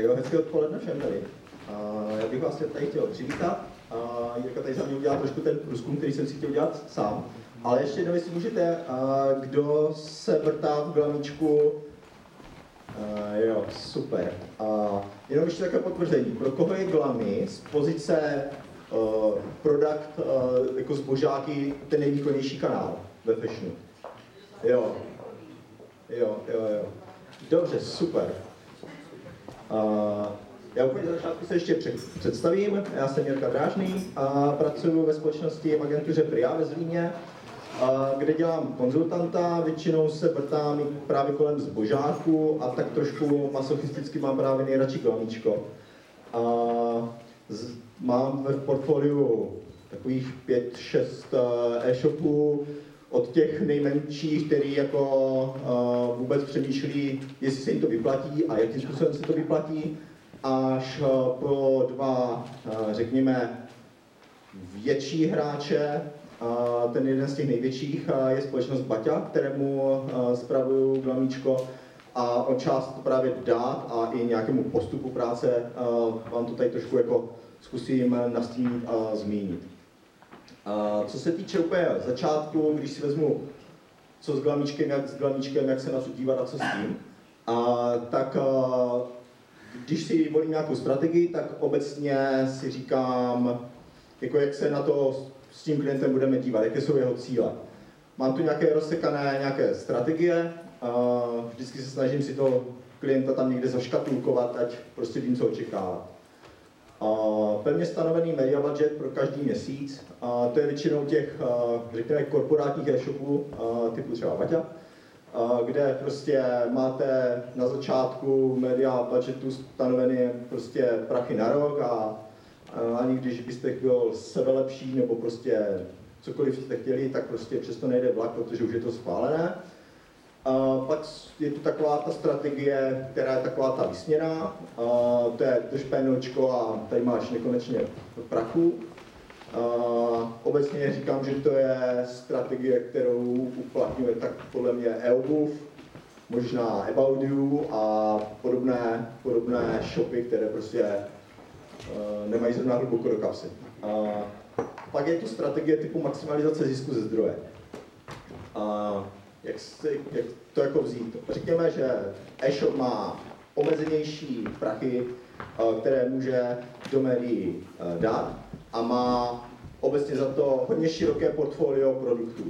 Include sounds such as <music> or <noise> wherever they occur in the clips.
Tak jo, hezké odpoledne všem tady. A já bych vás tady chtěl přivítat. A Jirka tady za mě udělal trošku ten průzkum, který jsem si chtěl dělat sám. Ale ještě jednou, jestli můžete, a kdo se vrtá v glamíčku, jo, super. A jenom ještě takové potvrzení. Pro koho je glamy z pozice uh, product uh, jako zbožáky ten nejvýkonnější kanál ve fashionu? Jo. Jo, jo, jo. Dobře, super. Já úplně za začátku se ještě představím. Já jsem Jirka Drážný a pracuji ve společnosti v agentuře Pria ve Zlíně, kde dělám konzultanta, většinou se vrtám právě kolem zbožáku a tak trošku masochisticky mám právě nejradši klaníčko. A mám ve portfoliu takových 5-6 eh, e-shopů, od těch nejmenších, který jako uh, vůbec přemýšlí, jestli se jim to vyplatí a jakým způsobem se to vyplatí, až uh, po dva, uh, řekněme, větší hráče. Uh, ten jeden z těch největších uh, je společnost Baťa, kterému uh, spravuju Glamíčko a o část právě dát a i nějakému postupu práce uh, vám to tady trošku jako zkusím nastínit a zmínit. A co se týče úplně začátku, když si vezmu, co s glamíčkem, jak s glamíčkem, jak se na to dívat a co s tím, a, tak a, když si volím nějakou strategii, tak obecně si říkám, jako jak se na to s tím klientem budeme dívat, jaké jsou jeho cíle. Mám tu nějaké rozsekané nějaké strategie, a vždycky se snažím si to klienta tam někde zaškatulkovat, ať prostě vím, co očekávat. Pevně stanovený media budget pro každý měsíc. Uh, to je většinou těch, řekněme, korporátních e-shopů typu třeba Vaťa, kde prostě máte na začátku media budgetu stanovené prostě prachy na rok a ani když byste byl sebelepší nebo prostě cokoliv jste chtěli, tak prostě přesto nejde vlak, protože už je to schválené. Uh, pak je tu taková ta strategie, která je taková ta vysněná, uh, to je drž penilčko a tady máš nekonečně prachu. Uh, obecně říkám, že to je strategie, kterou uplatňuje tak podle mě EOBUF, možná About You a podobné, podobné shopy, které prostě uh, nemají zrovna hluboko do kapsy. Uh, pak je tu strategie typu maximalizace zisku ze zdroje. Uh, jak, si, jak to jako vzít. Řekněme, že e-shop má omezenější prachy, eh, které může do médií eh, dát a má obecně za to hodně široké portfolio produktů.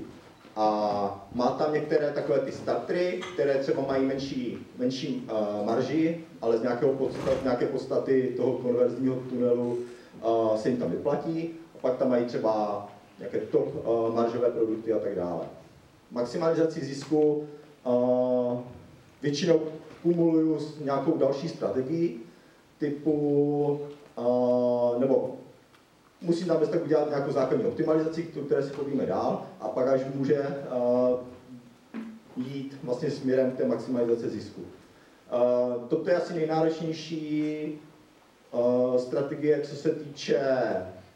A má tam některé takové ty startry, které třeba mají menší, menší uh, marži, ale z nějakého podstat, nějaké podstaty toho konverzního tunelu uh, se jim tam vyplatí. A pak tam mají třeba nějaké top uh, maržové produkty a tak dále maximalizaci zisku většinou kumuluju s nějakou další strategií typu, nebo musím tam tak udělat nějakou základní optimalizaci, které si povíme dál, a pak až může jít vlastně směrem k té maximalizace zisku. Toto je asi nejnáročnější strategie, co se týče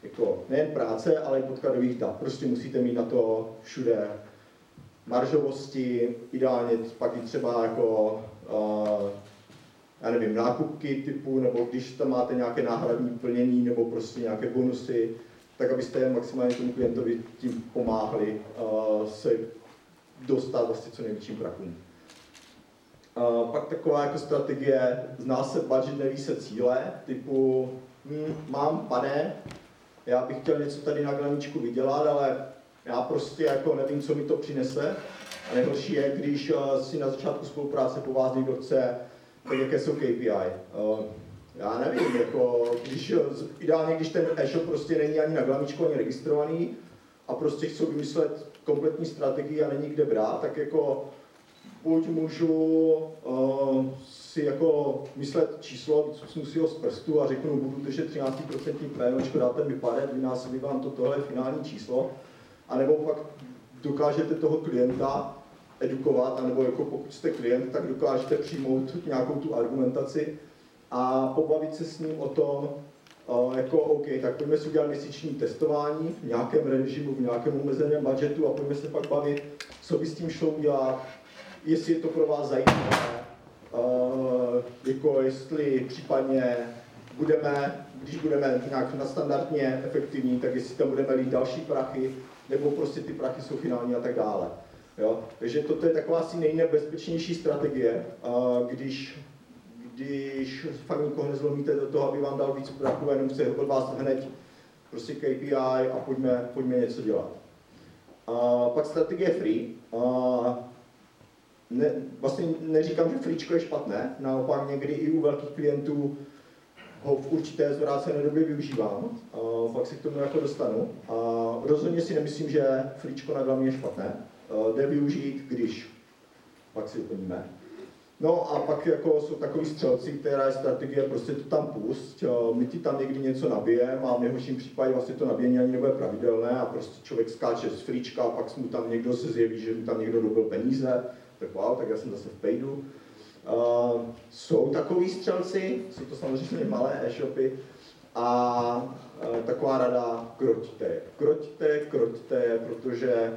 jako nejen práce, ale i podkladových dat. Prostě musíte mít na to všude maržovosti, ideálně pak i třeba jako, uh, já nevím, nákupky typu, nebo když tam máte nějaké náhradní plnění nebo prostě nějaké bonusy, tak abyste maximálně tomu klientovi tím pomáhali uh, se dostat vlastně co největším prakům. Uh, pak taková jako strategie, zná se budget, neví se cíle, typu hm, mám pane, já bych chtěl něco tady na graníčku vydělat, ale já prostě jako nevím, co mi to přinese. A nejhorší je, když uh, si na začátku spolupráce po vás někdo chce, tak jaké jsou KPI. Eh, já nevím, jako, když, eh, ideálně, když ten e-shop prostě není ani na glamičku, ani registrovaný a prostě chcou vymyslet kompletní strategii a není kde brát, tak jako buď můžu uh, si jako myslet číslo, co si ho z prstu a řeknu, budu držet 13% PNOčko, dáte mi pade, vynásobí vám to tohle finální číslo, anebo pak dokážete toho klienta edukovat, anebo jako pokud jste klient, tak dokážete přijmout nějakou tu argumentaci a pobavit se s ním o tom, jako OK, tak pojďme si udělat měsíční testování v nějakém režimu, v nějakém omezeném budgetu a pojďme se pak bavit, co by s tím šlo udělat, jestli je to pro vás zajímavé, jako jestli případně budeme, když budeme nějak nadstandardně efektivní, tak jestli tam budeme lít další prachy, nebo prostě ty prachy jsou finální a tak dále. Jo? Takže toto je taková asi nejnebezpečnější strategie, když, když fakt nikoho nezlomíte do toho, aby vám dal víc prachů, jenom se od vás hned prostě KPI a pojďme, pojďme něco dělat. Uh, pak strategie free. Uh, ne, vlastně neříkám, že fričko je špatné, naopak někdy i u velkých klientů ho v určité zvrácené době využívám, uh, pak si k tomu jako dostanu. A rozhodně si nemyslím, že fričko na glamě je špatné. Uh, jde využít, když pak si doplníme. No a pak jako jsou takový střelci, která je strategie prostě to tam pust, my ti tam někdy něco nabijeme a v nejhorším případě vlastně to nabíjení ani nebude pravidelné a prostě člověk skáče z frička a pak mu tam někdo se zjeví, že mu tam někdo dobil peníze, tak wow, tak já jsem zase v paydu. Jsou takový střelci, jsou to samozřejmě malé e-shopy a uh, taková rada, kroťte, kroťte, kroťte, protože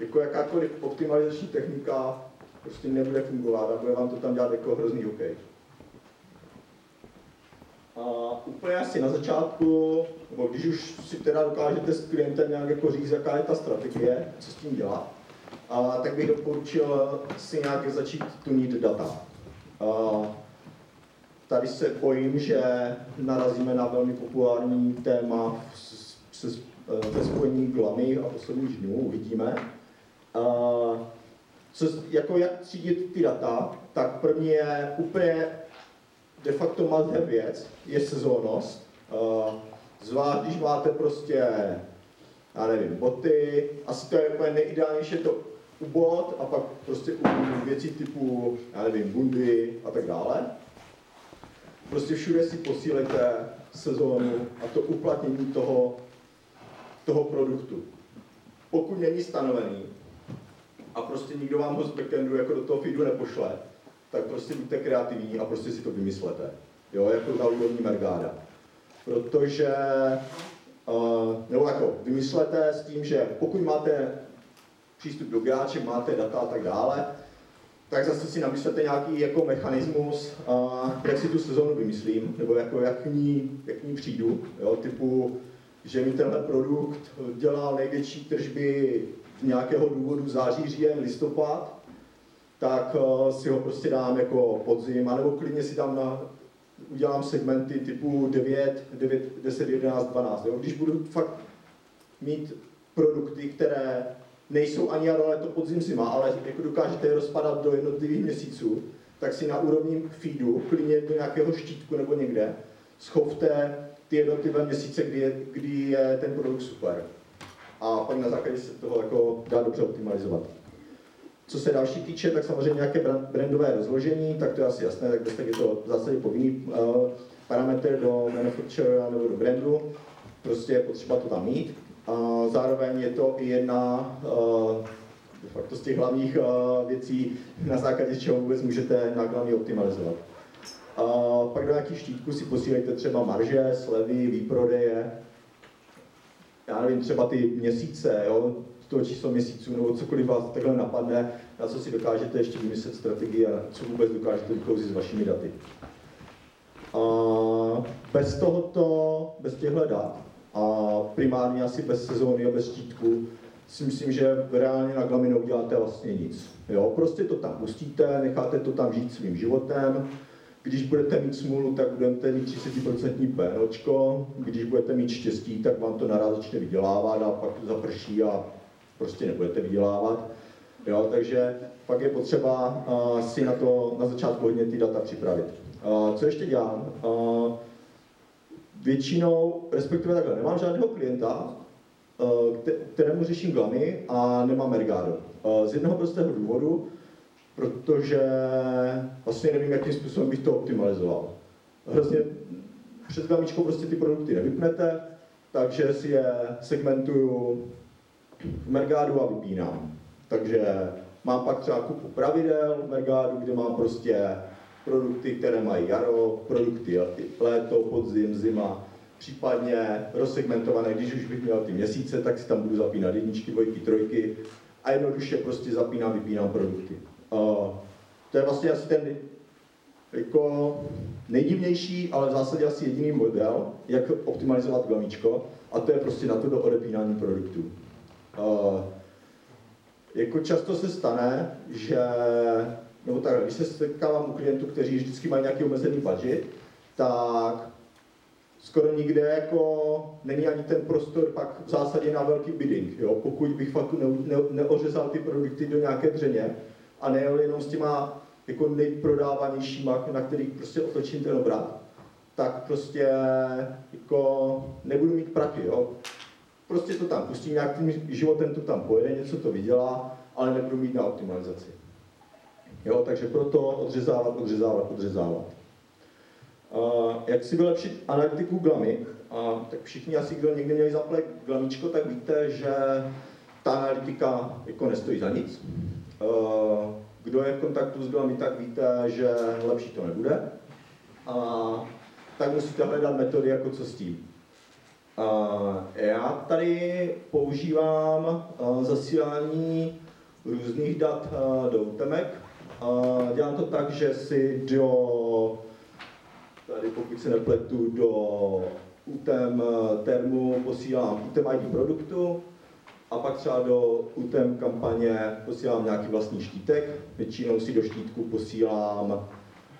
jako jakákoliv optimalizační technika prostě nebude fungovat a bude vám to tam dělat jako hrozný hokej. A úplně asi na začátku, nebo když už si teda dokážete s klientem nějak jako říct, jaká je ta strategie, co s tím dělat, a, tak bych doporučil si nějak začít tunit data. A, tady se bojím, že narazíme na velmi populární téma se, se spojení glamy a posledních dnů, uvidíme. A, co, jako jak třídit ty data, tak první je úplně de facto have věc, je sezónnost. Zvlášť, když máte prostě, já nevím, boty, asi to je úplně nejideálnější to u bot a pak prostě u věcí typu, já nevím, bundy a tak dále. Prostě všude si posílejte sezónu a to uplatnění toho, toho produktu. Pokud není stanovený, a prostě nikdo vám ho z backendu jako do toho feedu nepošle, tak prostě buďte kreativní a prostě si to vymyslete. Jo, jako na úrovni Mergáda. Protože, uh, nebo jako vymyslete s tím, že pokud máte přístup do gráče, máte data a tak dále, tak zase si namyslete nějaký jako mechanismus, jak si tu sezónu vymyslím, nebo jako jak k ní, jak k ní přijdu, jo, typu, že mi tenhle produkt dělá největší tržby nějakého důvodu září, říjen, listopad, tak uh, si ho prostě dám jako podzim, anebo klidně si tam na, udělám segmenty typu 9, 9, 10, 11, 12. Jo? Když budu fakt mít produkty, které nejsou ani jaro, to podzim, zima, ale jako dokážete je rozpadat do jednotlivých měsíců, tak si na úrovni feedu, klidně do nějakého štítku nebo někde, schovte ty jednotlivé měsíce, kdy je, kdy je ten produkt super a pak na základě se toho jako dá dobře optimalizovat. Co se další týče, tak samozřejmě nějaké brandové rozložení, tak to je asi jasné, tak je to v zásadě povinný uh, parametr do manufacturer nebo do brandu, prostě je potřeba to tam mít. A zároveň je to i jedna uh, de facto z těch hlavních uh, věcí, na základě čeho vůbec můžete nákladně optimalizovat. A pak do nějakých štítků si posílejte třeba marže, slevy, výprodeje, já nevím, třeba ty měsíce, jo, toho číslo měsíců, nebo cokoliv vás takhle napadne, na co si dokážete ještě vymyslet strategii a co vůbec dokážete vykouzit s vašimi daty. A bez tohoto, bez těchto dat a primárně asi bez sezóny a bez štítku, si myslím, že reálně na Glami neuděláte vlastně nic. Jo, prostě to tam pustíte, necháte to tam žít svým životem, když budete mít smůlu, tak budete mít 30% PNOčko, když budete mít štěstí, tak vám to naraz začne vydělávat a pak to zaprší a prostě nebudete vydělávat. Jo, takže pak je potřeba uh, si na to na začátku hodně ty data připravit. Uh, co ještě dělám? Uh, většinou, respektive takhle, nemám žádného klienta, uh, kterému řeším glamy a nemám Mergado. Uh, z jednoho prostého důvodu, protože vlastně nevím, jakým způsobem bych to optimalizoval. Hrozně před gamičkou prostě ty produkty nevypnete, takže si je segmentuju v Mergádu a vypínám. Takže mám pak třeba kupu pravidel v Mergádu, kde mám prostě produkty, které mají jaro, produkty léto, podzim, zima, případně rozsegmentované, když už bych měl ty měsíce, tak si tam budu zapínat jedničky, dvojky, trojky a jednoduše prostě zapínám, vypínám produkty. To je vlastně asi ten jako nejdivnější, ale v zásadě asi jediný model, jak optimalizovat glamíčko, a to je prostě na to do odepínání produktů. Uh, jako často se stane, že, nebo tak, když se setkávám u klientů, kteří vždycky mají nějaký omezený budget, tak skoro nikde jako není ani ten prostor pak v zásadě na velký bidding. Jo? Pokud bych fakt ne, ne, neořezal ty produkty do nějaké dřeně a nejel jenom s těma jako nejprodávanějšíma, na kterých prostě otočím ten obrat, tak prostě jako nebudu mít prachy. Jo? Prostě to tam pustím, nějakým životem to tam pojede, něco to vydělá, ale nebudu mít na optimalizaci. Jo, takže proto odřezávat, odřezávat, odřezávat. Uh, jak si vylepšit analytiku glamy? Uh, tak všichni asi, kdo někdy měli zaplek glamíčko, tak víte, že ta analytika jako nestojí za nic. Uh, kdo je v kontaktu s glamy, tak víte, že lepší to nebude. A tak musíte hledat metody, jako co s tím. Já tady používám uh, zasílání různých dat uh, do útemek. Dělám to tak, že si do, tady pokud se nepletu, do UTM termu posílám UTM ID produktu a pak třeba do UTM kampaně posílám nějaký vlastní štítek. Většinou si do štítku posílám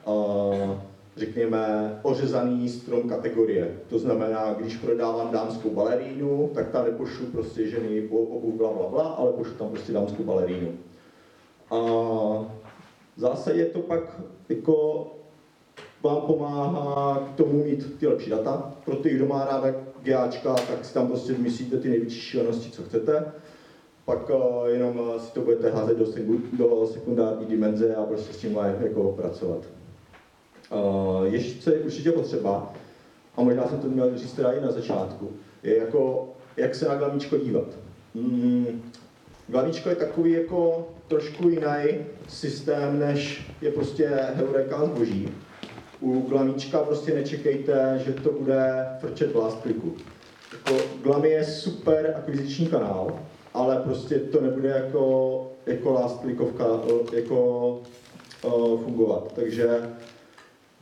uh, řekněme, ořezaný strom kategorie. To znamená, když prodávám dámskou balerínu, tak tam nepošlu prostě ženy obu bla, bla, bla, ale pošlu tam prostě dámskou balerínu. A zase je to pak jako vám pomáhá k tomu mít ty lepší data. Pro ty, kdo má ráda GAčka, tak si tam prostě myslíte ty největší šílenosti, co chcete. Pak uh, jenom si to budete házet do, do sekundární dimenze a prostě s tím jako pracovat. Uh, ještě, co je určitě potřeba, a možná jsem to měl říct teda i na začátku, je jako, jak se na glavíčko dívat. Mm, glavíčko je takový jako trošku jiný systém, než je prostě heureka zboží. U glavíčka prostě nečekejte, že to bude frčet v last clicku. Jako, Glamy je super akviziční kanál, ale prostě to nebude jako, jako last clickovka jako, uh, fungovat. Takže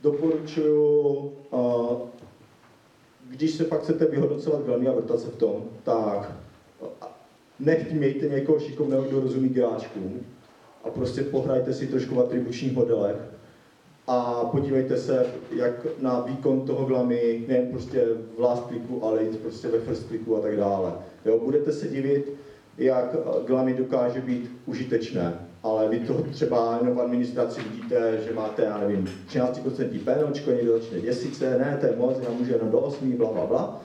doporučuji, když se pak chcete vyhodnocovat velmi a vrtat se v tom, tak nechť mějte někoho šikovného, kdo rozumí GAčkům a prostě pohrajte si trošku v atribučních modelech a podívejte se, jak na výkon toho glamy, nejen prostě v last clicku, ale i prostě ve first clicku a tak dále. Jo, budete se divit, jak glamy dokáže být užitečné ale vy to třeba jenom v administraci vidíte, že máte, já nevím, 13% pénočko, někdo začne děsit se, ne, to je moc, já můžu jenom do 8, bla, bla, bla.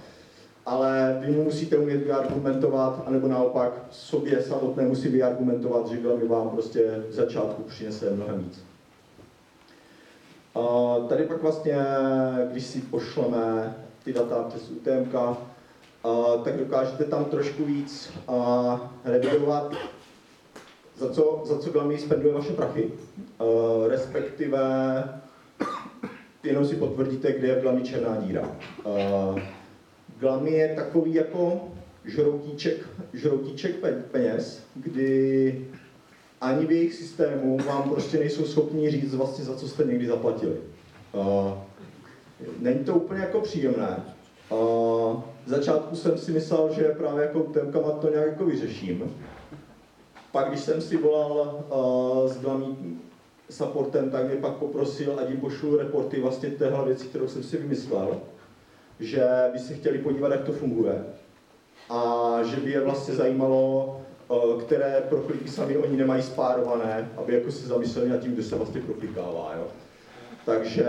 Ale vy mu musíte umět vyargumentovat, anebo naopak sobě samotné musí vyargumentovat, že mi vám prostě v začátku přinese mnohem víc. Tady pak vlastně, když si pošleme ty data přes UTMK, tak dokážete tam trošku víc revidovat za co, za co Glamy spenduje vaše prachy, respektive jenom si potvrdíte, kde je v Glamy černá díra. Glamy je takový jako žroutíček, žroutíček peněz, kdy ani v jejich systému vám prostě nejsou schopni říct vlastně, za co jste někdy zaplatili. Uh, není to úplně jako příjemné. Uh, v začátku jsem si myslel, že právě jako témkama to nějak jako vyřeším, pak, když jsem si volal uh, s glavním supportem, tak mě pak poprosil, ať jim pošlu reporty vlastně téhle věci, kterou jsem si vymyslel, že by se chtěli podívat, jak to funguje a že by je vlastně zajímalo, uh, které prokliky sami oni nemají spárované, aby jako se zamysleli nad tím, kdo se vlastně proklikává. Jo. Takže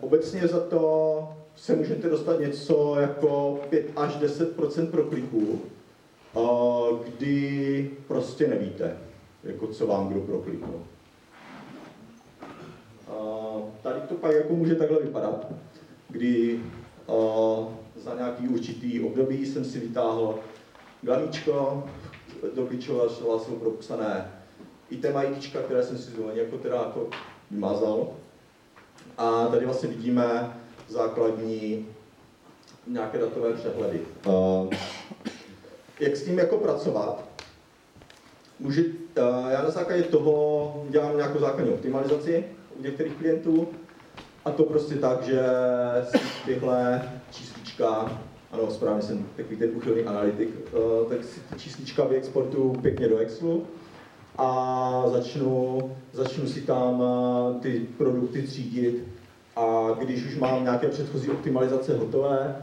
obecně za to se můžete dostat něco jako 5 až 10% prokliků, kdy prostě nevíte, jako co vám kdo prokliknul. Tady to pak jako může takhle vypadat, kdy za nějaký určitý období jsem si vytáhl glavíčko, do klíčového jsou propsané item IDčka, které jsem si zvoleně jako teda jako vymazal. A tady vlastně vidíme základní nějaké datové přehledy jak s tím jako pracovat. Může, já na základě toho dělám nějakou základní optimalizaci u některých klientů A to prostě tak, že si tyhle číslička, ano, správně jsem takový ten uchylný analytik, uh, tak si ty číslička vyexportuju pěkně do Excelu a začnu, začnu si tam uh, ty produkty třídit a když už mám nějaké předchozí optimalizace hotové,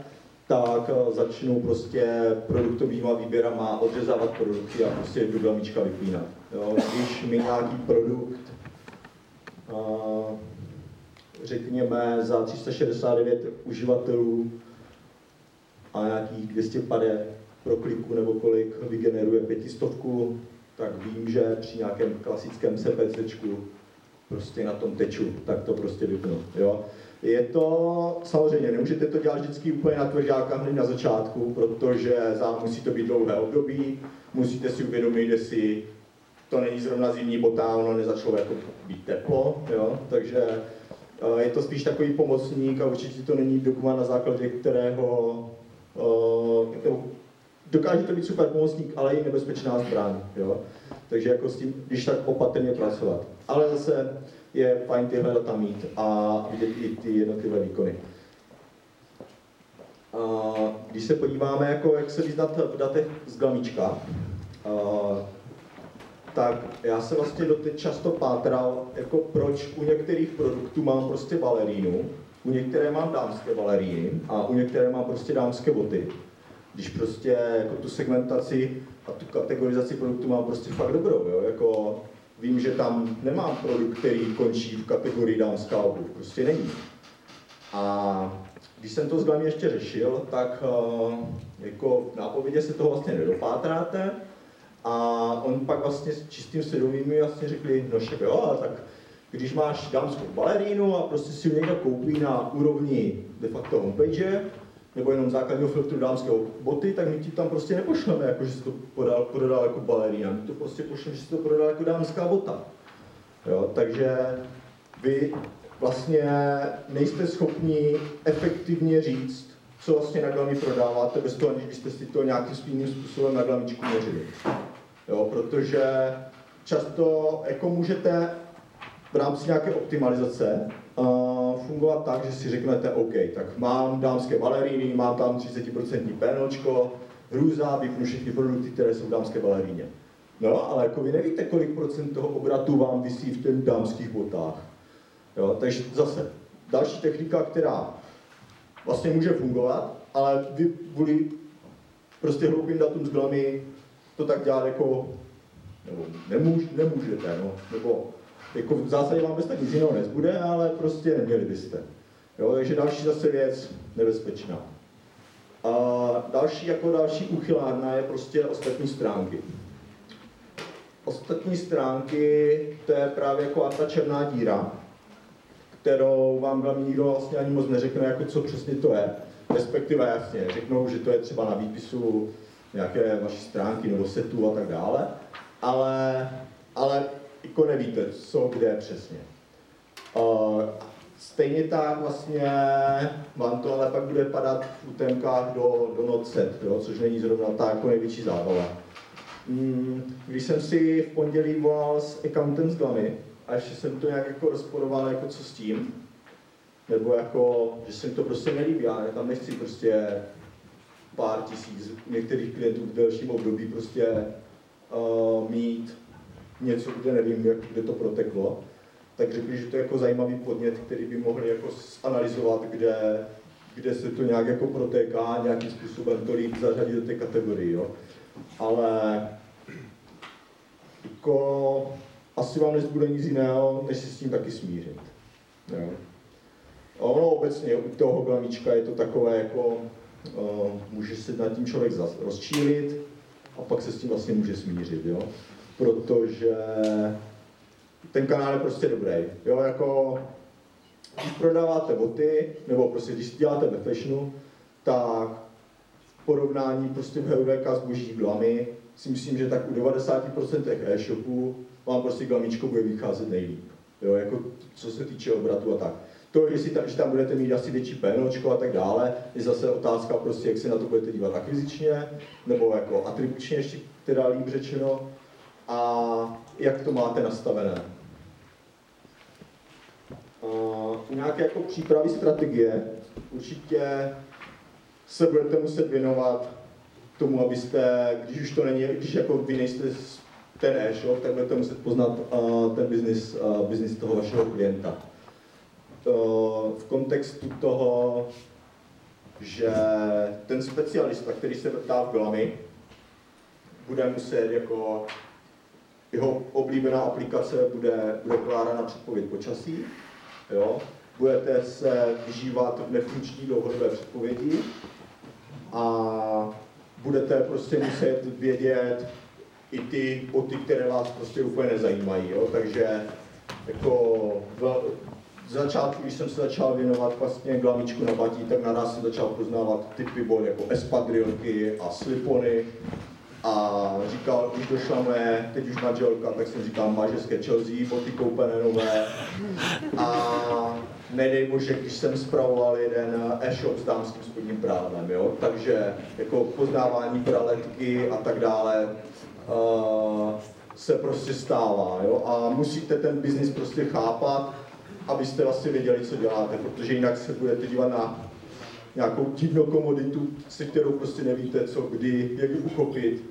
tak uh, začnu prostě produktovýma výběrama odřezávat produkty a prostě do vypínat. Jo? Když mi nějaký produkt řekněme, za 369 uživatelů a nějakých 250 pro kliku nebo kolik vygeneruje pětistovku, tak vím, že při nějakém klasickém CPCčku prostě na tom teču, tak to prostě vypnu. Jo? Je to, samozřejmě, nemůžete to dělat vždycky úplně na tvrdáka hned na začátku, protože za, musí to být dlouhé období, musíte si uvědomit, jestli to není zrovna zimní bota, ono nezačalo jako být teplo, jo? takže je to spíš takový pomocník a určitě to není dokument, na základě kterého uh, dokáže to být super pomocník, ale i nebezpečná zbraň. Jo? Takže jako s tím, když tak opatrně pracovat. Ale zase je fajn tyhle data mít a vidět i ty jednotlivé výkony. A když se podíváme, jako jak se vyznat v datech z Glamíčka, tak já se vlastně doteď často pátral, jako proč u některých produktů mám prostě balerínu, u některé mám dámské baleríny a u některé mám prostě dámské boty. Když prostě jako tu segmentaci a tu kategorizaci produktů mám prostě fakt dobrou, jo? Jako vím, že tam nemám produkt, který končí v kategorii dámská obuv, prostě není. A když jsem to s ještě řešil, tak uh, jako v nápovědě se toho vlastně nedopátráte, a on pak vlastně s čistým svědomím vlastně řekli, no však jo, tak když máš dámskou balerínu a prostě si ji někdo koupí na úrovni de facto homepage, nebo jenom základního filtru dámského boty, tak my ti tam prostě nepošleme, jako že si to podal, prodal jako balerína, my to prostě pošleme, že si to prodal jako dámská bota. Jo, takže vy vlastně nejste schopni efektivně říct, co vlastně na glami prodáváte, bez toho, aniž byste si to nějakým způsobem na glamičku měřili jo, protože často jako můžete v rámci nějaké optimalizace uh, fungovat tak, že si řeknete, OK, tak mám dámské baleríny, mám tam 30% PNOčko, hrůza, vypnu všechny produkty, které jsou v dámské baleríně. No, ale jako vy nevíte, kolik procent toho obratu vám vysí v těch dámských botách. Jo, takže zase, další technika, která vlastně může fungovat, ale vy kvůli prostě hloupým datům s glamy to tak dělat jako, nebo nemůž, nemůžete, no, nebo jako v zásadě vám bez tak nic jiného nezbude, ale prostě neměli byste. Jo, takže další zase věc nebezpečná. A další, jako další uchylárna je prostě ostatní stránky. Ostatní stránky, to je právě jako ta černá díra, kterou vám hlavně nikdo vlastně ani moc neřekne, jako co přesně to je. Respektive jasně, řeknou, že to je třeba na výpisu nějaké vaší stránky nebo setu a tak dále, ale, ale jako nevíte, co kde přesně. Uh, stejně tak vlastně vám to ale pak bude padat v útemkách do, do notset, jo, což není zrovna ta jako největší zábava. Mm, když jsem si v pondělí volal s accountant z Glany a ještě jsem to nějak jako rozporoval, jako co s tím, nebo jako, že se mi to prostě nelíbí, já tam nechci prostě pár tisíc některých klientů v delším období prostě uh, mít něco, kde nevím, jak, kde to proteklo, tak řekli, že to je jako zajímavý podnět, který by mohli jako analyzovat, kde, kde se to nějak jako protéká, nějakým způsobem to líp zařadit do té kategorie, jo. Ale jako asi vám nezbude nic jiného, než se s tím taky smířit. Jo. A ono obecně u toho glamíčka je to takové jako může se nad tím člověk rozčílit a pak se s tím vlastně může smířit, jo? Protože ten kanál je prostě dobrý, jo? Jako, když prodáváte boty, nebo prostě když děláte ve fashionu, tak v porovnání prostě v HVK zboží glamy si myslím, že tak u 90% e-shopů vám prostě glamíčko bude vycházet nejlíp. Jo, jako co se týče obratu a tak. To, jestli tam, že tam budete mít asi větší PNOčko a tak dále, je zase otázka prostě, jak se na to budete dívat akvizičně, nebo jako atribučně ještě teda líp řečeno, a jak to máte nastavené. uh, nějaké jako přípravy strategie určitě se budete muset věnovat tomu, abyste, když už to není, když jako vy nejste ten e-shop, tak budete muset poznat uh, ten business, uh, business toho vašeho klienta. Uh, v kontextu toho, že ten specialista, který se vrtá v glami, bude muset jako jeho oblíbená aplikace bude, bude Klára na předpověď počasí, jo? budete se vyžívat v nefunkční dlouhodobé předpovědi a budete prostě muset vědět i ty boty, které vás prostě úplně nezajímají. Jo? Takže jako z začátku, když jsem se začal věnovat vlastně glamičku na batí, tak naraz jsem začal poznávat typy bol jako espadrilky a slipony a říkal, už došla moje, teď už manželka, tak jsem říkal, máš hezké Chelsea, boty koupené nové. A nedej bože, když jsem zpravoval jeden e-shop s dámským spodním právem, jo? takže jako poznávání praletky a tak dále uh, se prostě stává. Jo? A musíte ten biznis prostě chápat, abyste vlastně věděli, co děláte, protože jinak se budete dívat na nějakou divnou komoditu, se kterou prostě nevíte, co, kdy, jak ji uchopit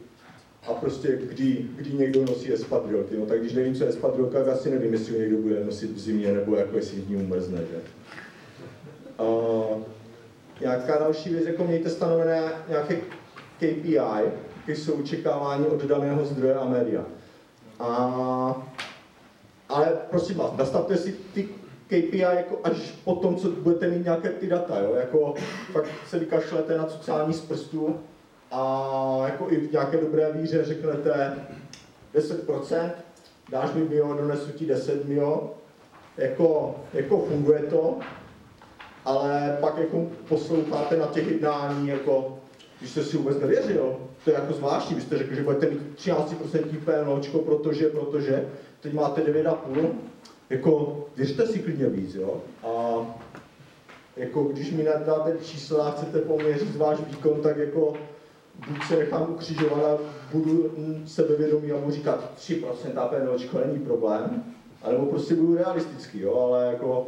a prostě kdy, kdy někdo nosí espadrilky. No tak když nevím, co je espadrilka, tak asi nevím, jestli někdo bude nosit v zimě, nebo jako jestli v ní umrzne, že? Uh, nějaká další věc, jako mějte stanovené nějaké KPI, jaké jsou očekávání od daného zdroje a média. A, ale prosím vás, nastavte si ty KPI jako až po tom, co budete mít nějaké ty data, jo? Jako fakt se vykašlete na sociální z prstů a jako i v nějaké dobré víře řeknete 10%, dáš mi mio, donesu ti 10 mio, jako, jako funguje to, ale pak jako posloucháte na těch jednání, jako, když jste si vůbec nevěřil, to je jako zvláštní, vy jste řekli, že budete mít 13% PNOčko, protože, protože, teď máte 9,5, jako věřte si klidně víc, jo, a jako když mi nadáte čísla a chcete poměřit váš výkon, tak jako buď se nechám ukřižovat a budu sebevědomý a budu říkat 3% PNOčko není problém, anebo prostě budu realistický, jo, ale jako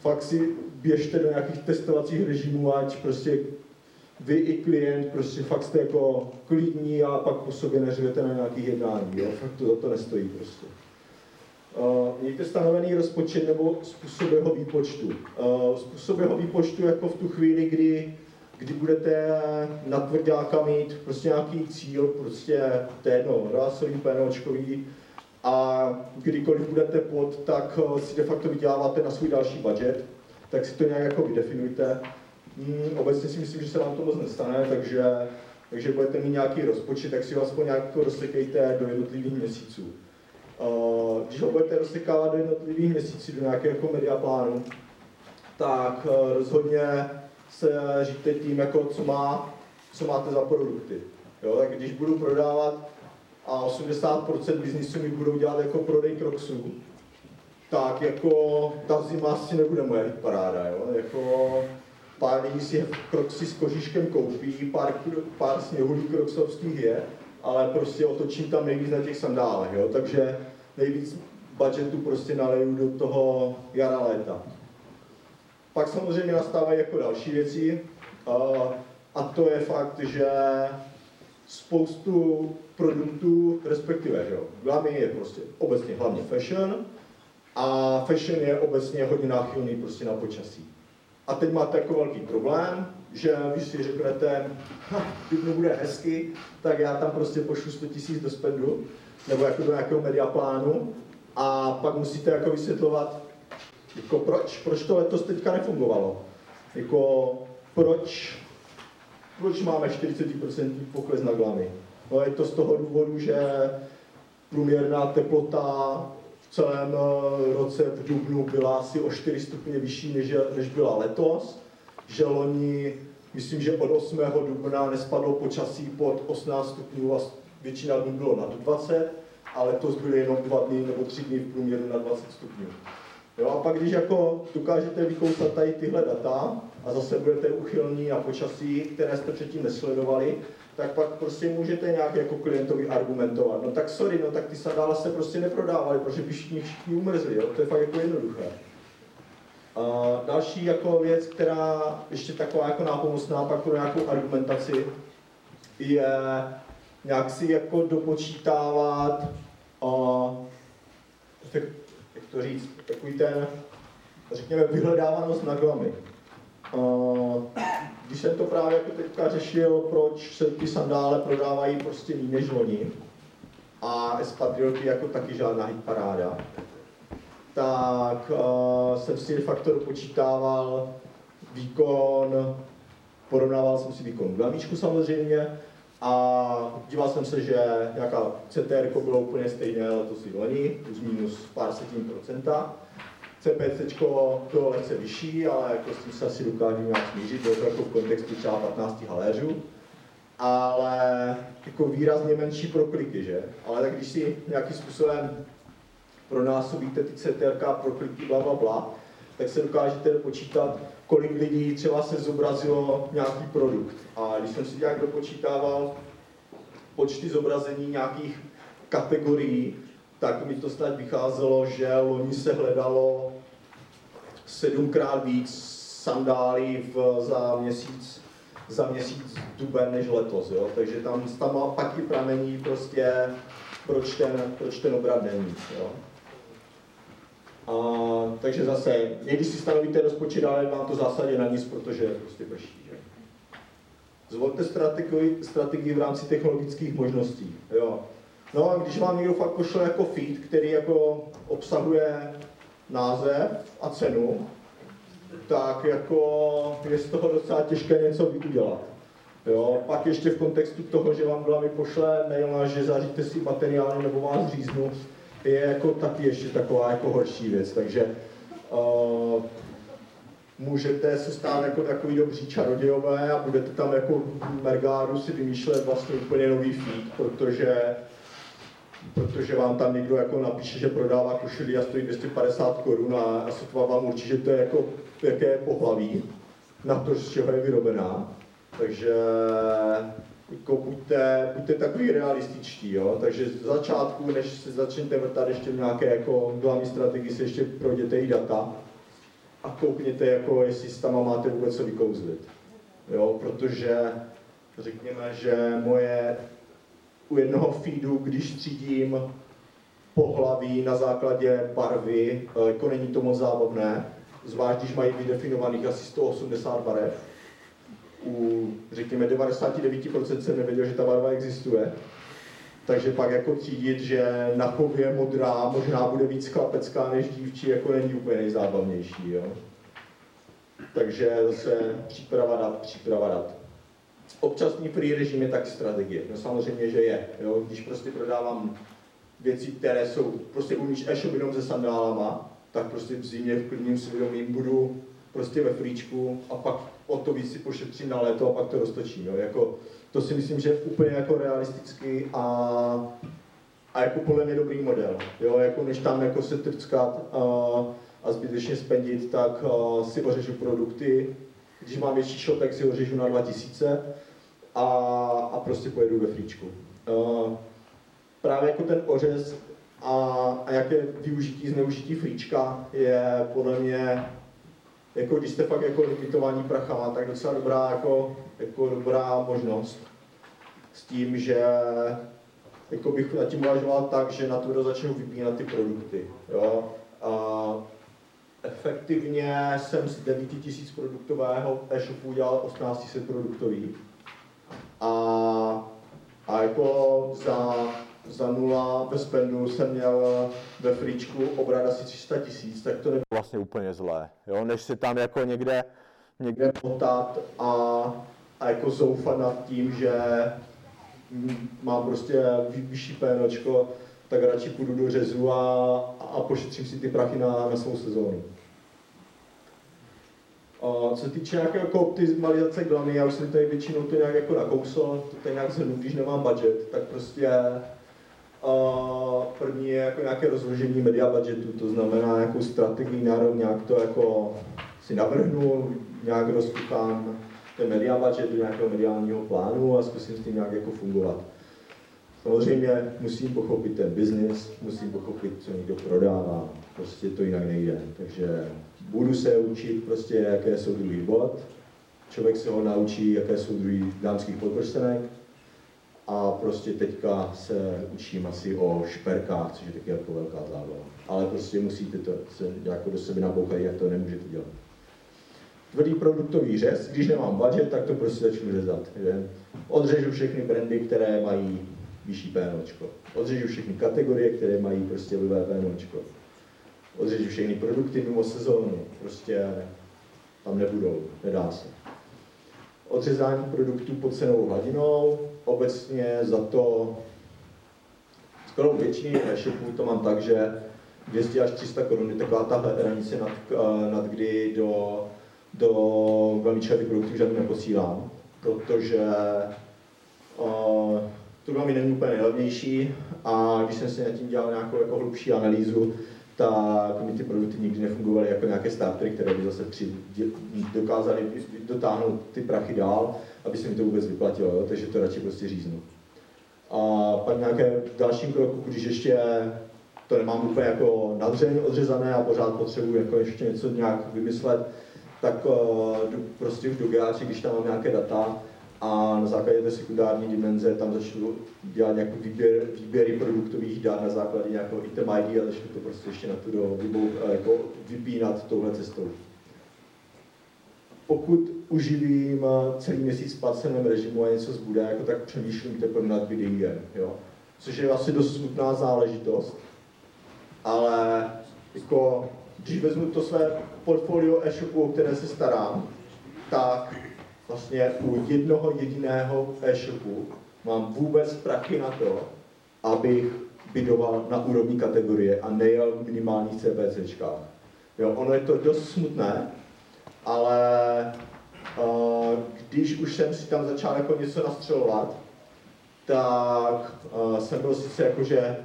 fakt si běžte do nějakých testovacích režimů, ať prostě vy i klient prostě fakt jste jako klidní a pak po sobě neřvete na nějakých jednání, jo, fakt to za to nestojí prostě. Uh, mějte stanovený rozpočet nebo způsob jeho výpočtu. Uh, způsob jeho výpočtu jako v tu chvíli, kdy kdy budete na tvrdáka mít prostě nějaký cíl, prostě to je jedno, rásový, pénočkový, a kdykoliv budete pod, tak eh, si de facto vyděláváte na svůj další budget, tak si to nějak jako vydefinujte. Hmm, obecně si myslím, že se vám to moc nestane, takže, takže budete mít nějaký rozpočet, tak si ho aspoň nějak rozsekejte do jednotlivých měsíců. Když ho budete rozsekávat do jednotlivých měsíců, do nějakého jako media plánu, tak uh, rozhodně se říte tím, jako co, má, co máte za produkty. Jo, tak když budu prodávat a 80% biznisu mi budou dělat jako prodej kroxů, tak jako ta zima asi nebude moje paráda, jo? Jako pár lidí si kroxy s kožiškem koupí, pár, pár sněhulí kroxovských je, ale prostě otočím tam nejvíc na těch sandálech, jo? takže nejvíc budgetu prostě naleju do toho jara léta. Pak samozřejmě nastávají jako další věci a to je fakt, že spoustu produktů, respektive, že jo, Glamy je prostě obecně hlavně fashion a fashion je obecně hodně náchylný prostě na počasí. A teď máte jako velký problém, že vy si řeknete, když bude hezky, tak já tam prostě pošlu 100 000 do spendu, nebo jako do nějakého mediaplánu a pak musíte jako vysvětlovat, jako proč? Proč to letos teďka nefungovalo? Jako proč, proč máme 40% pokles na glamy? No je to z toho důvodu, že průměrná teplota v celém eh, roce v Dubnu byla asi o 4 stupně vyšší, než, než byla letos, že loni, myslím, že od 8. dubna nespadlo počasí pod 18 stupňů a většina dnů bylo nad 20, ale letos byly jenom dva dny nebo tři dny v průměru na 20 stupňů. Jo, a pak když jako dokážete vykousat tady tyhle data a zase budete uchylní na počasí, které jste předtím nesledovali, tak pak prostě můžete nějak jako klientovi argumentovat. No tak sorry, no tak ty sandále se prostě neprodávaly, protože by všichni, všichni umrzli, jo? to je fakt jako jednoduché. Uh, další jako věc, která ještě taková jako nápomocná pak pro nějakou argumentaci, je nějak si jako dopočítávat, uh, jak, jak to říct, takový ten, řekněme, vyhledávanost na glamy. Když jsem to právě jako teďka řešil, proč se ty sandále prodávají prostě méně než loni, a espadrilky jako taky žádná hitparáda, tak uh, jsem si de facto dopočítával výkon, porovnával jsem si výkon v samozřejmě a díval jsem se, že nějaká CTR bylo úplně stejné letos i loni, plus minus pár setin procenta. CPC bylo lehce vyšší, ale jako s tím se asi dokážu nějak smířit, bylo to jako v kontextu třeba 15 haléřů ale jako výrazně menší prokliky, že? Ale tak když si nějakým způsobem pronásobíte ty CTRK prokliky, bla, bla, bla, tak se dokážete počítat, kolik lidí třeba se zobrazilo nějaký produkt. A když jsem si nějak dopočítával počty zobrazení nějakých kategorií, tak mi to snad vycházelo, že loni se hledalo sedmkrát víc sandálí v, za měsíc za měsíc duben než letos, jo? takže tam, tam pak i pramení prostě, proč ten, proč ten obrat není. Jo? A, takže zase, když si stanovíte rozpočet, ale vám to zásadě na nic, protože prostě prší. Že? Zvolte strategii, strategii v rámci technologických možností. Jo. No a když vám někdo fakt pošle jako feed, který jako obsahuje název a cenu, tak jako je z toho docela těžké něco udělat. Jo, pak ještě v kontextu toho, že vám hlavy pošle mail, že zaříte si materiály nebo vás říznu, je jako taky ještě taková jako horší věc. Takže uh, můžete se stát jako takový dobří čarodějové a budete tam jako Mergáru si vymýšlet vlastně úplně nový feed, protože protože vám tam někdo jako napíše, že prodává košilí a stojí 250 korun a, sotva vám určí, že to je jako jaké pohlaví, na to, z čeho je vyrobená. Takže jako buďte, buďte takový realističtí, jo? takže z začátku, než se začnete vrtat ještě v nějaké jako hlavní strategii, se ještě projděte i data a koukněte, jako, jestli s tam máte vůbec co vykouzlit. Jo? Protože řekněme, že moje u jednoho feedu, když třídím pohlaví na základě barvy, eh, jako není to moc zábavné, zvlášť když mají vydefinovaných asi 180 barev. U, řekněme, 99% jsem nevěděl, že ta barva existuje. Takže pak jako třídit, že na chově modrá možná bude víc chlapecká než dívčí, jako není úplně nejzábavnější. Jo? Takže zase příprava dat, příprava dat. Občasný free režim je tak strategie. No samozřejmě, že je. Jo? Když prostě prodávám věci, které jsou, prostě umíš e-shop jenom se sandálama, tak prostě v zimě v klidným svědomím budu prostě ve fríčku a pak o to víc si pošetřím na léto a pak to roztočím. Jo? Jako, to si myslím, že je úplně jako realistický a, a jako podle mě dobrý model. Jo? Jako než tam jako se trckat a, a zbytečně spendit, tak a, si ořežu produkty. Když mám větší shop, tak si ořežu na 2000 a, a prostě pojedu ve fríčku. A, právě jako ten ořez a, a jaké využití, zneužití fríčka je podle mě, jako když jste fakt jako limitovaní prachama, tak docela dobrá, jako, jako dobrá možnost. S tím, že jako bych na tím uvažoval tak, že na to začnu vypínat ty produkty. Jo? A efektivně jsem z 9000 produktového e-shopu udělal 1800 produktový. A, a jako za za nula ve spendu jsem měl ve fríčku obrat asi 300 tisíc, tak to nebylo vlastně úplně zlé, jo? než si tam jako někde, někde potat a, a jako zoufat nad tím, že mám prostě vyšší pénočko, tak radši půjdu do řezu a, a pošetřím si ty prachy na, na svou sezónu. A co se týče nějaké jako optimalizace glany, já už jsem tady většinou to nějak jako nakousl, to tady nějak zhrnu, když nemám budget, tak prostě Uh, první je jako nějaké rozložení media budgetu, to znamená nějakou strategii národ, nějak to jako si navrhnu, nějak rozkuchám ten media budget do nějakého mediálního plánu a zkusím s tím nějak jako fungovat. Samozřejmě musím pochopit ten biznis, musím pochopit, co někdo prodává, prostě to jinak nejde. Takže budu se učit prostě, jaké jsou druhý bod, člověk se ho naučí, jaké jsou druhý dámských podprstenek, a prostě teďka se učím asi o šperkách, což je taky jako velká zábava. Ale prostě musíte to se jako do sebe nabouchat, jak to nemůžete dělat. Tvrdý produktový řez, když nemám budget, tak to prostě začnu řezat. Že? Odřežu všechny brandy, které mají vyšší PNOčko. Odřežu všechny kategorie, které mají prostě livé PNOčko. Odřežu všechny produkty mimo sezónu. Prostě tam nebudou, nedá se. Odřezání produktů pod cenou hladinou, obecně za to skoro většině e-shopů to mám tak, že 200 až 300 korun je taková ta hranice, nad, eh, nad kdy do, do velmi ty produktů žádný neposílám, protože uh, to velmi není úplně nejlevnější a když jsem si nad tím dělal nějakou jako hlubší analýzu, tak mi ty produkty nikdy nefungovaly jako nějaké startery, které by zase při, dokázaly dotáhnout ty prachy dál, aby se mi to vůbec vyplatilo, jo? takže to radši prostě říznu. A pak nějaké dalším kroku, když ještě to nemám úplně jako nadřeň odřezané a pořád potřebuji jako ještě něco nějak vymyslet, tak uh, prostě už do když tam mám nějaké data, a na základě té sekundární dimenze tam začnu dělat nějaký výběr, výběry produktových dat na základě nějakého item ID a začnu to prostě ještě na to do, vybou, jako vypínat touhle cestou. Pokud uživím celý měsíc v placeném režimu a něco zbude, jako tak přemýšlím teprve nad biddingem, jo? což je asi dost smutná záležitost, ale jako, když vezmu to své portfolio e-shopu, o které se starám, tak vlastně u jednoho jediného e-shopu mám vůbec prachy na to, abych bidoval na úrovni kategorie a nejel v minimálních CPCčkách. Jo, ono je to dost smutné, ale uh, když už jsem si tam začal jako něco nastřelovat, tak uh, jsem byl sice jakože,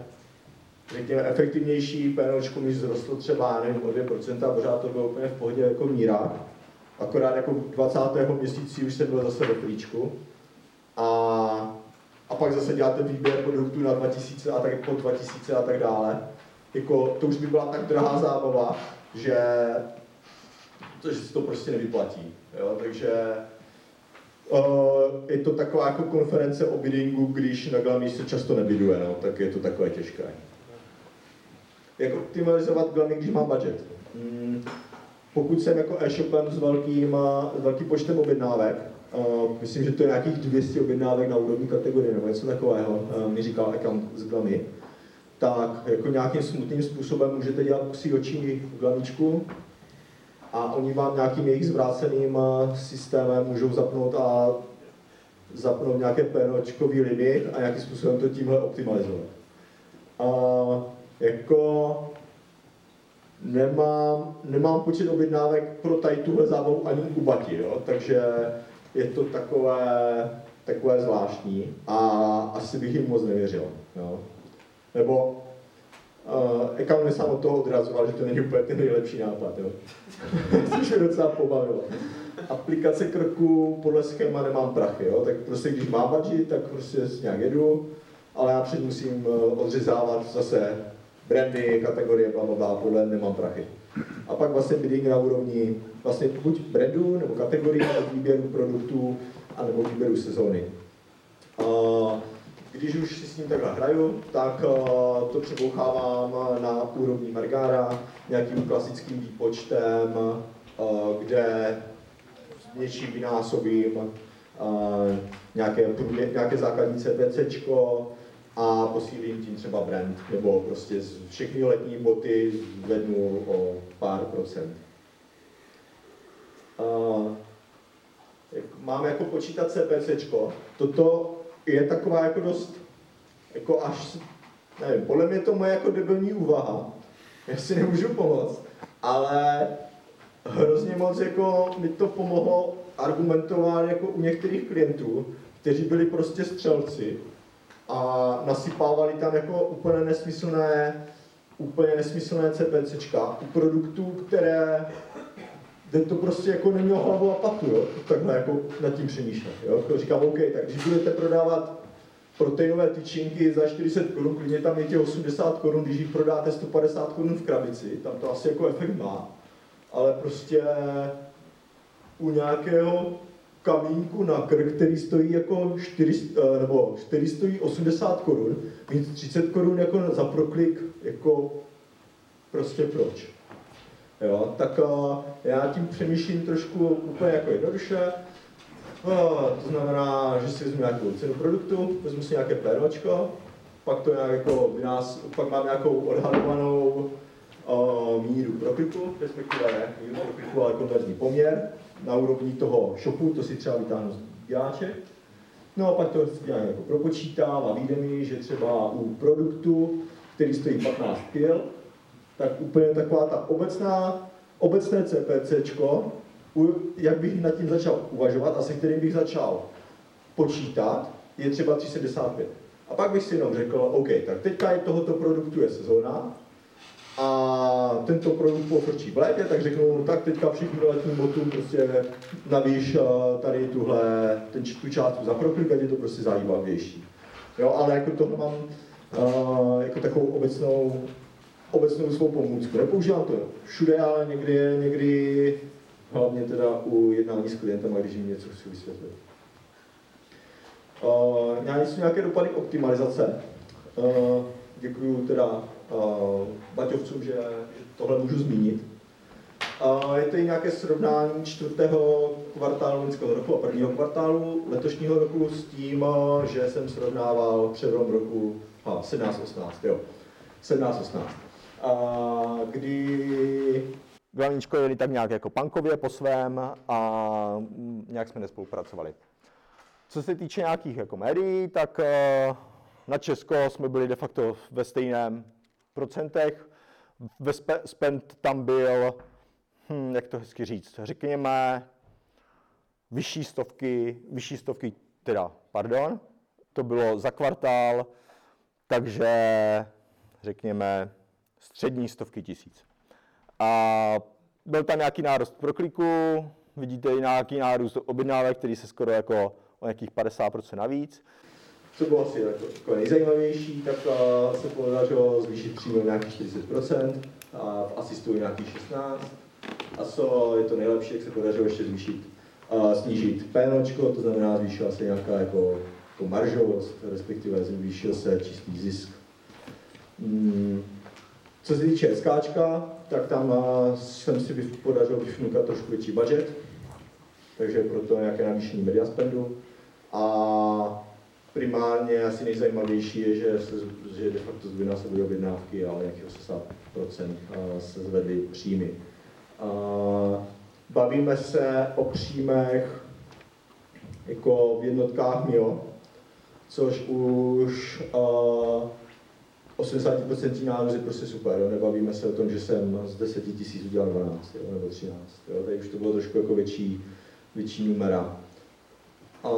řekněme, efektivnější, PNOčko mi zrostlo třeba, nevím, o 2%, pořád to bylo úplně v pohodě jako mírách, akorát jako 20. měsíci už jsem byl zase ve klíčku. A, a pak zase děláte výběr produktů na 2000 a tak po 2000 a tak dále. Jako, to už by byla tak drahá zábava, že to, že se to prostě nevyplatí. Jo? Takže uh, je to taková jako konference o biddingu, když na Glami se často nebiduje, no, tak je to takové těžké. Jak optimalizovat Glami, když mám budget? Hmm pokud jsem jako e-shopem s velkým, s velkým počtem objednávek, uh, myslím, že to je nějakých 200 objednávek na úrovni kategorie nebo něco takového, uh, mi říkal account z Glamy, tak jako nějakým smutným způsobem můžete dělat psí očí v glaničku a oni vám nějakým jejich zvráceným systémem můžou zapnout a zapnout nějaké PNOčkový limit a nějakým způsobem to tímhle optimalizovat. A jako nemám, nemám počet objednávek pro tady tuhle zábavu ani u Bati, jo? takže je to takové, takové zvláštní a asi bych jim moc nevěřil. Jo? Nebo uh, Ekal mě sám od toho odrazoval, že to není úplně ten nejlepší nápad, jo? <laughs> což mě docela pobavilo. Aplikace krku podle schéma nemám prachy, jo? tak prostě když mám budget, tak prostě nějak jedu, ale já před musím eh, odřezávat zase brandy, kategorie, bla, bla, bla, podle nemám prachy. A pak vlastně bidding na úrovni vlastně buď brandu, nebo kategorie, nebo výběru produktů, anebo výběru sezóny. A když už si s ním takhle hraju, tak to přebouchávám na úrovni Margára nějakým klasickým výpočtem, kde s něčím vynásobím nějaké, nějaké základní CPCčko, a posílím tím třeba brand, nebo prostě všechny letní boty zvednu o pár procent. Uh, máme jako počítat CPC. Toto je taková jako dost, jako až, nevím, podle mě to moje jako debilní úvaha. Já si nemůžu pomoct, ale hrozně moc jako mi to pomohlo argumentovat jako u některých klientů, kteří byli prostě střelci a nasypávali tam jako úplně nesmyslné, úplně nesmyslné CPCčka u produktů, které kde to prostě jako nemělo hlavu a patu, jo? takhle jako nad tím přemýšlet. Jo? Jako říkám, OK, tak když budete prodávat proteinové tyčinky za 40 korun, klidně tam je těch 80 korun, když jich prodáte 150 korun v krabici, tam to asi jako efekt má. Ale prostě u nějakého kamínku na krk, který stojí jako 4, eh, nebo 4 stojí 80 korun, mít 30 korun jako za proklik, jako prostě proč. Jo, tak uh, já tím přemýšlím trošku úplně jako jednoduše. Uh, to znamená, že si vezmu nějakou cenu produktu, vezmu si nějaké PROčko, pak to nějak jako nás, pak mám nějakou odhadovanou míru prokliku, respektive ne míru prokliku, ale konverzní poměr na úrovni toho shopu, to si třeba vytáhnu z děláček. No a pak to nějak jako propočítám a vyjde mi, že třeba u produktu, který stojí 15 kg, tak úplně taková ta obecná, obecné CPCčko, jak bych nad tím začal uvažovat a se kterým bych začal počítat, je třeba 365. A pak bych si jenom řekl, OK, tak teďka je tohoto produktu je sezóna a tento produkt pofrčí v létě, tak řeknu, no, tak teďka všichni letní botům prostě navíš tady tuhle, ten, tu částku za proklik, je to prostě zajímavější. Jo, ale jako tohle mám uh, jako takovou obecnou obecnou svou pomůcku. Nepoužívám to všude, ale někdy, někdy hlavně teda u jednání s klientem, když jim něco chci vysvětlit. Uh, jsou nějaké dopady optimalizace. Uh, děkuji teda uh, Baťovcům, že, tohle můžu zmínit. Uh, je to i nějaké srovnání čtvrtého kvartálu loňského roku a prvního kvartálu letošního roku s tím, že jsem srovnával přelom roku 17-18, jo. 17-18 a kdy Glaníčko jeli tak nějak jako pankově po svém a nějak jsme nespolupracovali. Co se týče nějakých jako médií, tak eh, na Česko jsme byli de facto ve stejném procentech. Ve spend tam byl, hm, jak to hezky říct, řekněme, vyšší stovky, vyšší stovky, teda, pardon, to bylo za kvartál, takže řekněme střední stovky tisíc. A byl tam nějaký nárůst prokliku, vidíte i nějaký nárůst objednávek, který se skoro jako o nějakých 50% navíc. Co bylo asi jako, jako nejzajímavější, tak se podařilo zvýšit přímo nějakých 40%, a v asistu nějakých 16%. A co je to nejlepší, jak se podařilo ještě zvýšit, a snížit PNOčko, to znamená zvýšila se nějaká jako, jako maržovost, respektive zvýšil se čistý zisk. Hmm. Co se týče SKčka, tak tam jsem si podařil vyfnukat trošku větší budget, takže proto nějaké navýšení media spendu. A primárně asi nejzajímavější je, že, se, že de facto zdvojnásobily objednávky, ale nějakých 80% se zvedly příjmy. Bavíme se o příjmech jako v jednotkách MIO, což už 80% nárůst je prostě super, jo? nebavíme se o tom, že jsem z 10 tisíc udělal 12 jo? nebo 13, jo? tady už to bylo trošku jako větší, větší numera. A...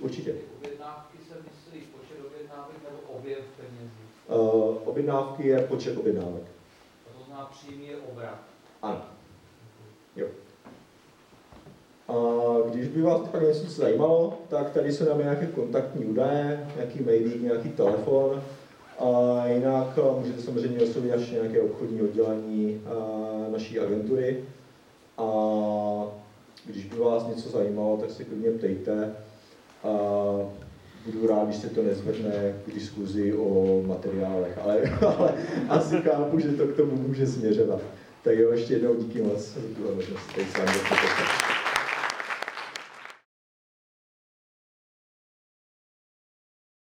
Určitě. Objednávky se myslí počet objednávek nebo objem penězí? Uh, objednávky je počet objednávek. A to znamená příjmy je obrat. Ano. Jo. A když by vás pak něco zajímalo, tak tady jsou nám nějaké kontaktní údaje, nějaký mail, nějaký telefon. A jinak můžete samozřejmě oslovit naše nějaké obchodní oddělení naší agentury. A když by vás něco zajímalo, tak se klidně ptejte. A budu rád, když se to nezvedne k diskuzi o materiálech, ale, <laughs> ale asi chápu, že to k tomu může směřovat. Tak jo, ještě jednou díky moc za.